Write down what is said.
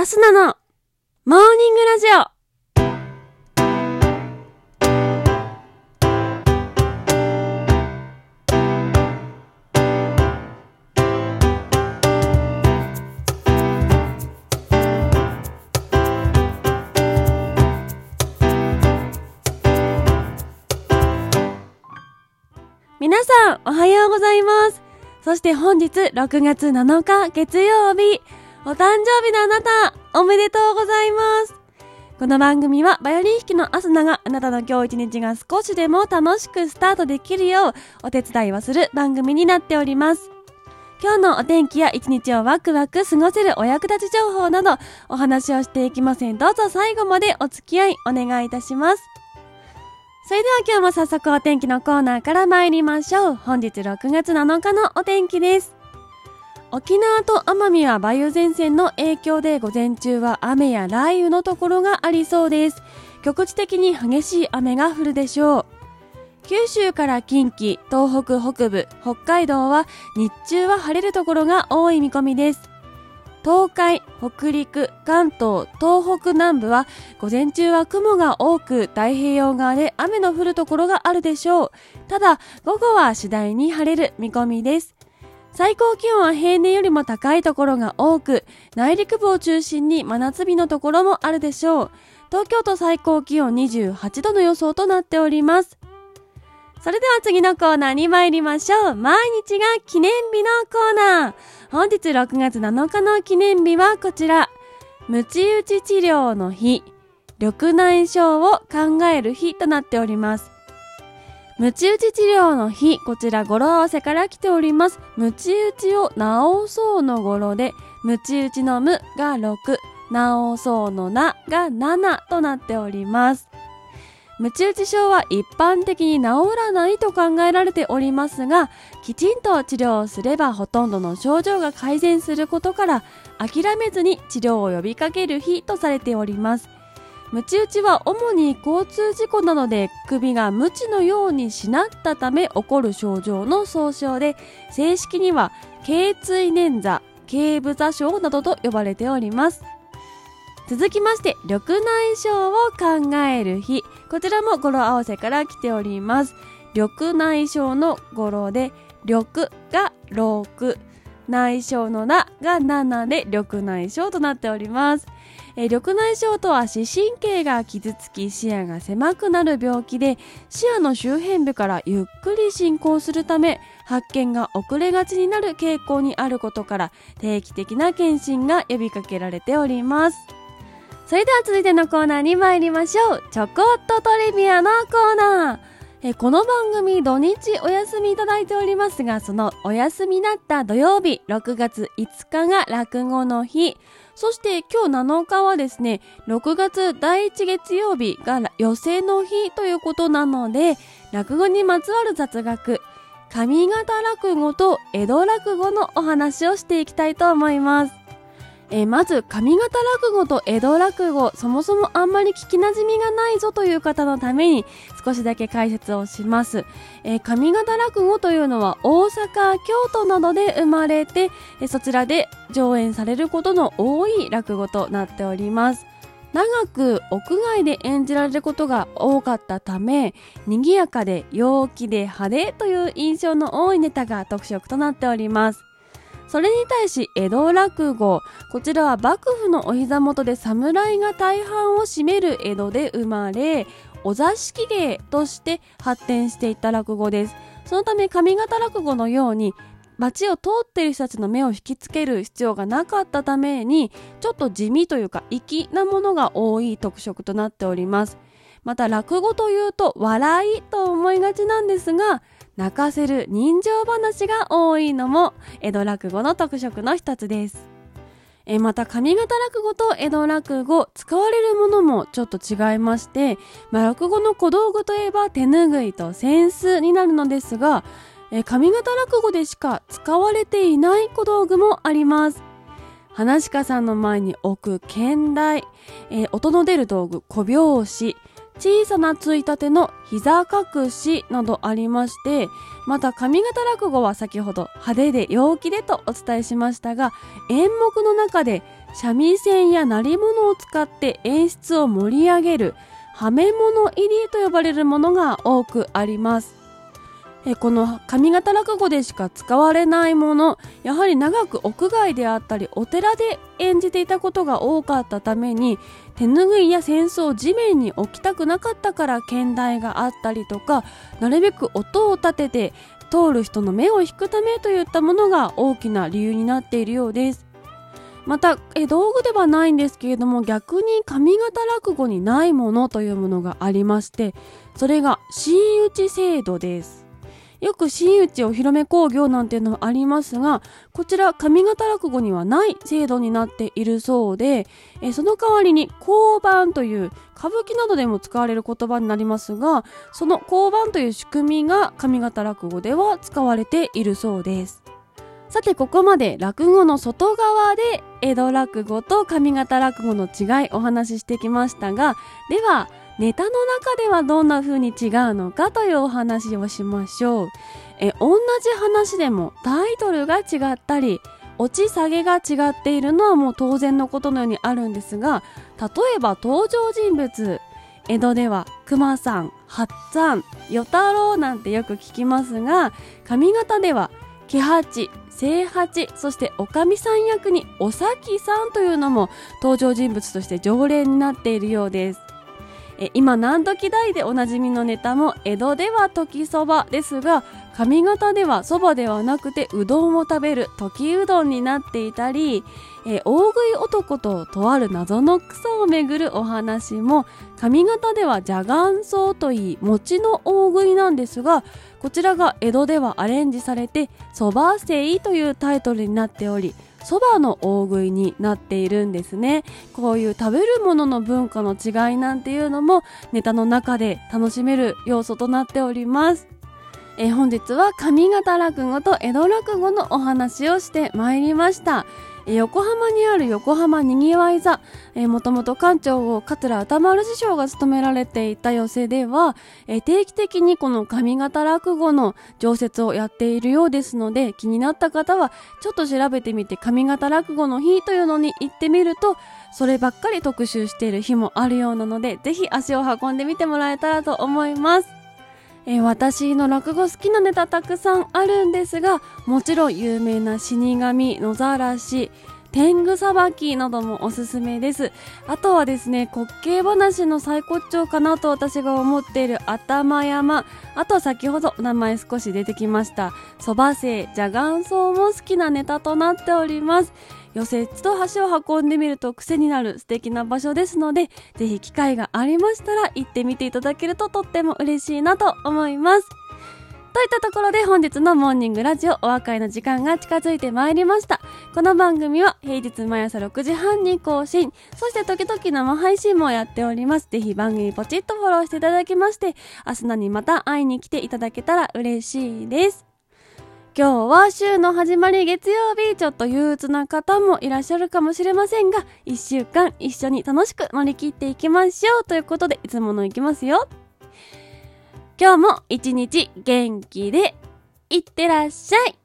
アスナのモーニングラジオ皆さん、おはようございます。そして本日6月7日月曜日、お誕生日のあなた、おめでとうございます。この番組はバイオリン弾きのアスナがあなたの今日一日が少しでも楽しくスタートできるようお手伝いをする番組になっております。今日のお天気や一日をワクワク過ごせるお役立ち情報などお話をしていきますのでどうぞ最後までお付き合いお願いいたします。それでは今日も早速お天気のコーナーから参りましょう。本日6月7日のお天気です。沖縄と奄美は梅雨前線の影響で午前中は雨や雷雨のところがありそうです。局地的に激しい雨が降るでしょう。九州から近畿、東北北部、北海道は日中は晴れるところが多い見込みです。東海、北陸、関東、東北南部は午前中は雲が多く太平洋側で雨の降るところがあるでしょう。ただ、午後は次第に晴れる見込みです。最高気温は平年よりも高いところが多く、内陸部を中心に真夏日のところもあるでしょう。東京都最高気温28度の予想となっております。それでは次のコーナーに参りましょう。毎日が記念日のコーナー。本日6月7日の記念日はこちら。ムチ打ち治療の日。緑内障を考える日となっております。ムチ打ち治療の日、こちら語呂合わせから来ております。ムチ打ちを治そうの語呂で、ムチ打ちの無が6、治そうのなが7となっております。ムチ打ち症は一般的に治らないと考えられておりますが、きちんと治療をすればほとんどの症状が改善することから、諦めずに治療を呼びかける日とされております。ムチ打ちは主に交通事故などで首がムチのようにしなったため起こる症状の総称で、正式には頸椎捻挫、頸部座症などと呼ばれております。続きまして、緑内障を考える日。こちらも語呂合わせから来ております。緑内障の語呂で、緑が6、内障のなが7で緑内障となっております。え緑内障とは視神経が傷つき視野が狭くなる病気で視野の周辺部からゆっくり進行するため発見が遅れがちになる傾向にあることから定期的な検診が呼びかけられております。それでは続いてのコーナーに参りましょう。ちょこっとトリビアのコーナー。えこの番組土日お休みいただいておりますが、そのお休みだった土曜日6月5日が落語の日。そして今日7日はですね、6月第1月曜日が寄席の日ということなので、落語にまつわる雑学、上方落語と江戸落語のお話をしていきたいと思います。えーまず上方落語と江戸落語そもそもあんまり聞きなじみがないぞという方のために少しだけ解説をします、えー上方落語というのは大阪京都などで生まれて、えーそちらで上演されることの多い落語となっております。長く屋外で演じられることが多かったため賑やかで陽気で派手という印象の多いネタが特色となっております。それに対し江戸落語。こちらは幕府のお膝元で侍が大半を占める江戸で生まれお座敷芸として発展していった落語です。そのため上方落語のように街を通っている人たちの目を引きつける必要がなかったためにちょっと地味というか粋なものが多い特色となっております。また落語というと笑いと思いがちなんですが泣かせる人情話が多いのも江戸落語の特色の一つです。えまた上方落語と江戸落語使われるものもちょっと違いまして、まあ、落語の小道具といえば手ぬぐいと扇子になるのですが、え上方落語でしか使われていない小道具もあります。話し家さんの前に置く剣台、え音の出る道具小拍子、小さなついたての膝隠しなどありまして、また上方落語は先ほど派手で陽気でとお伝えしましたが、演目の中で三味線や鳴り物を使って演出を盛り上げるはめ物入りと呼ばれるものが多くあります。えこの上方落語でしか使われないものやはり長く屋外であったりお寺で演じていたことが多かったために手ぬぐいや扇子を地面に置きたくなかったから見台があったりとかなるべく音を立てて通る人の目を引くためといったものが大きな理由になっているようです。またえ道具ではないんですけれども逆に上方落語にないものというものがありましてそれが真打ち制度です。よく真打ちお披露目工業なんていうのはありますが、こちら上方落語にはない制度になっているそうで、えその代わりに交番という歌舞伎などでも使われる言葉になりますが、その交番という仕組みが上方落語では使われているそうです。さてここまで落語の外側で江戸落語と上方落語の違いお話ししてきましたが、ではネタの中ではどんな風に違うのかというお話をしましょう。え、同じ話でもタイトルが違ったり、落ち下げが違っているのはもう当然のことのようにあるんですが、例えば登場人物、江戸では熊さん、八っ与太郎なんてよく聞きますが、上方では木八、正八、そしておかみさん役におさきさんというのも登場人物として常連になっているようです。今何時代でおなじみのネタも江戸では時そばですが上方ではそばではなくてうどんを食べる時うどんになっていたり、え大食い男ととある謎の草をめぐるお話も上方ではじゃがんそうといい餅の大食いなんですがこちらが江戸ではアレンジされてそばせいというタイトルになっておりそばの大食いになっているんですね。こういう食べるものの文化の違いなんていうのもネタの中で楽しめる要素となっております。え本日は上方落語と江戸落語のお話をしてまいりました横浜にある横浜にぎわい座、えー、もともと館長を桂歌丸師匠が務められていた寄席では、えー、定期的にこの上方落語の常設をやっているようですので、気になった方はちょっと調べてみて上方落語の日というのに行ってみると、そればっかり特集している日もあるようなので、ぜひ足を運んでみてもらえたらと思います。えー、私の落語好きなネタたくさんあるんですがもちろん有名な死神野ざらし天狗さばきなどもおすすめです。あとはですね、滑稽話の最高潮かなと私が思っている頭山。あと先ほど名前少し出てきました。そば生、じゃがんそうも好きなネタとなっております。寄せと橋を運んでみると癖になる素敵な場所ですので、ぜひ機会がありましたら行ってみていただけるととっても嬉しいなと思います。といったところで本日のモーニングラジオお別れの時間が近づいてまいりました。この番組は平日毎朝6時半に更新、そして時々生配信もやっております。ぜひ番組ポチッとフォローしていただきまして、明日何にまた会いに来ていただけたら嬉しいです。今日は週の始まり月曜日、ちょっと憂鬱な方もいらっしゃるかもしれませんが、一週間一緒に楽しく乗り切っていきましょうということで、いつものいきますよ。今日も一日元気でいってらっしゃい